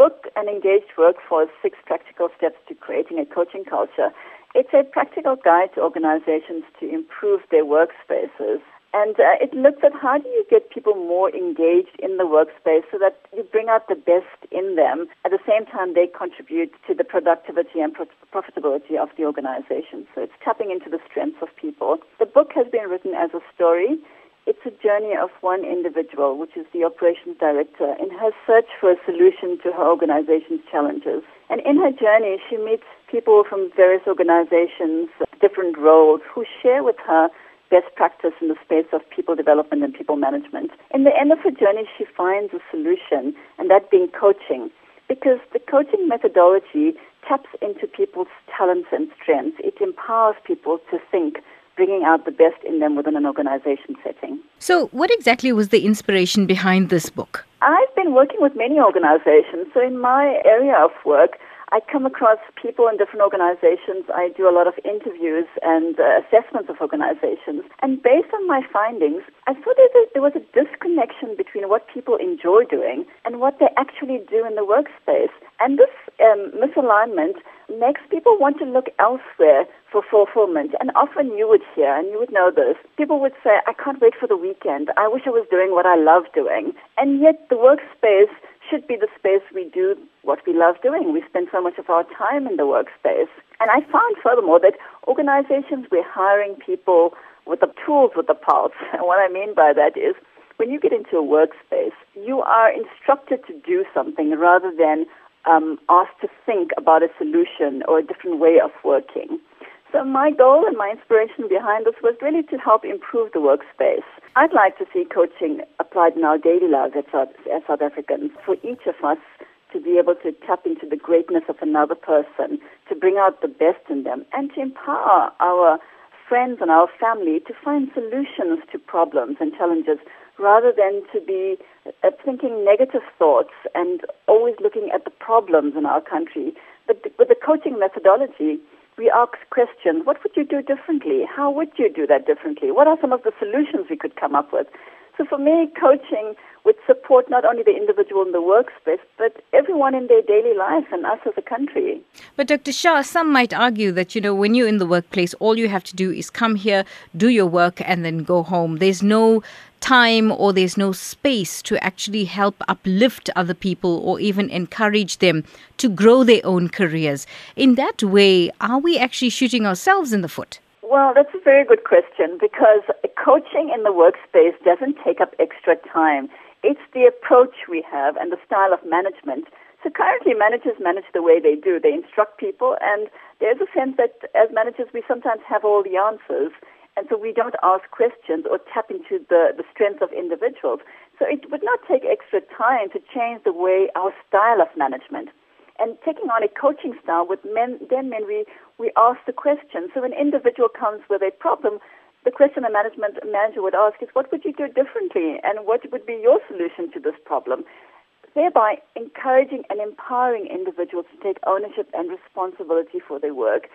book, An Engaged Workforce Six Practical Steps to Creating a Coaching Culture, it's a practical guide to organizations to improve their workspaces. And uh, it looks at how do you get people more engaged in the workspace so that you bring out the best in them. At the same time, they contribute to the productivity and pro- profitability of the organization. So it's tapping into the strengths of people. The book has been written as a story. It's a journey of one individual, which is the operations director, in her search for a solution to her organization's challenges. And in her journey, she meets people from various organizations, different roles, who share with her best practice in the space of people development and people management. In the end of her journey, she finds a solution, and that being coaching. Because the coaching methodology taps into people's talents and strengths. It empowers people to think, bringing out the best in them within an organization setting. So, what exactly was the inspiration behind this book? I've been working with many organizations. So, in my area of work, I come across people in different organizations. I do a lot of interviews and uh, assessments of organizations. And based on my findings, I saw that there was a disconnection between what people enjoy doing and what they actually do in the workspace. And this um, misalignment makes people want to look elsewhere for fulfillment. And often you would hear, and you would know this, people would say, I can't wait for the weekend. I wish I was doing what I love doing. And yet the workspace should be the space we do what we love doing. We spend so much of our time in the workspace. And I found furthermore that organizations, we're hiring people with the tools with the pulse. And what I mean by that is when you get into a workspace, you are instructed to do something rather than um, asked to think about a solution or a different way of working. So my goal and my inspiration behind this was really to help improve the workspace. I'd like to see coaching applied in our daily lives as South, as South Africans. For each of us to be able to tap into the greatness of another person, to bring out the best in them, and to empower our friends and our family to find solutions to problems and challenges rather than to be uh, thinking negative thoughts and always looking at the problems in our country. But with the coaching methodology, we ask questions. What would you do differently? How would you do that differently? What are some of the solutions we could come up with? So for me, coaching would support not only the individual in the workspace, but everyone in their daily life and us as a country. But Dr. Sha, some might argue that, you know, when you're in the workplace, all you have to do is come here, do your work, and then go home. There's no time or there's no space to actually help uplift other people or even encourage them to grow their own careers. In that way, are we actually shooting ourselves in the foot? Well, that's a very good question because coaching in the workspace doesn't take up extra time. It's the approach we have and the style of management. So currently managers manage the way they do. They instruct people and there's a sense that as managers we sometimes have all the answers and so we don't ask questions or tap into the, the strengths of individuals. So it would not take extra time to change the way our style of management. And taking on a coaching style with men, then men we, we ask the question. So an individual comes with a problem, the question a management manager would ask is, what would you do differently? And what would be your solution to this problem? Thereby encouraging and empowering individuals to take ownership and responsibility for their work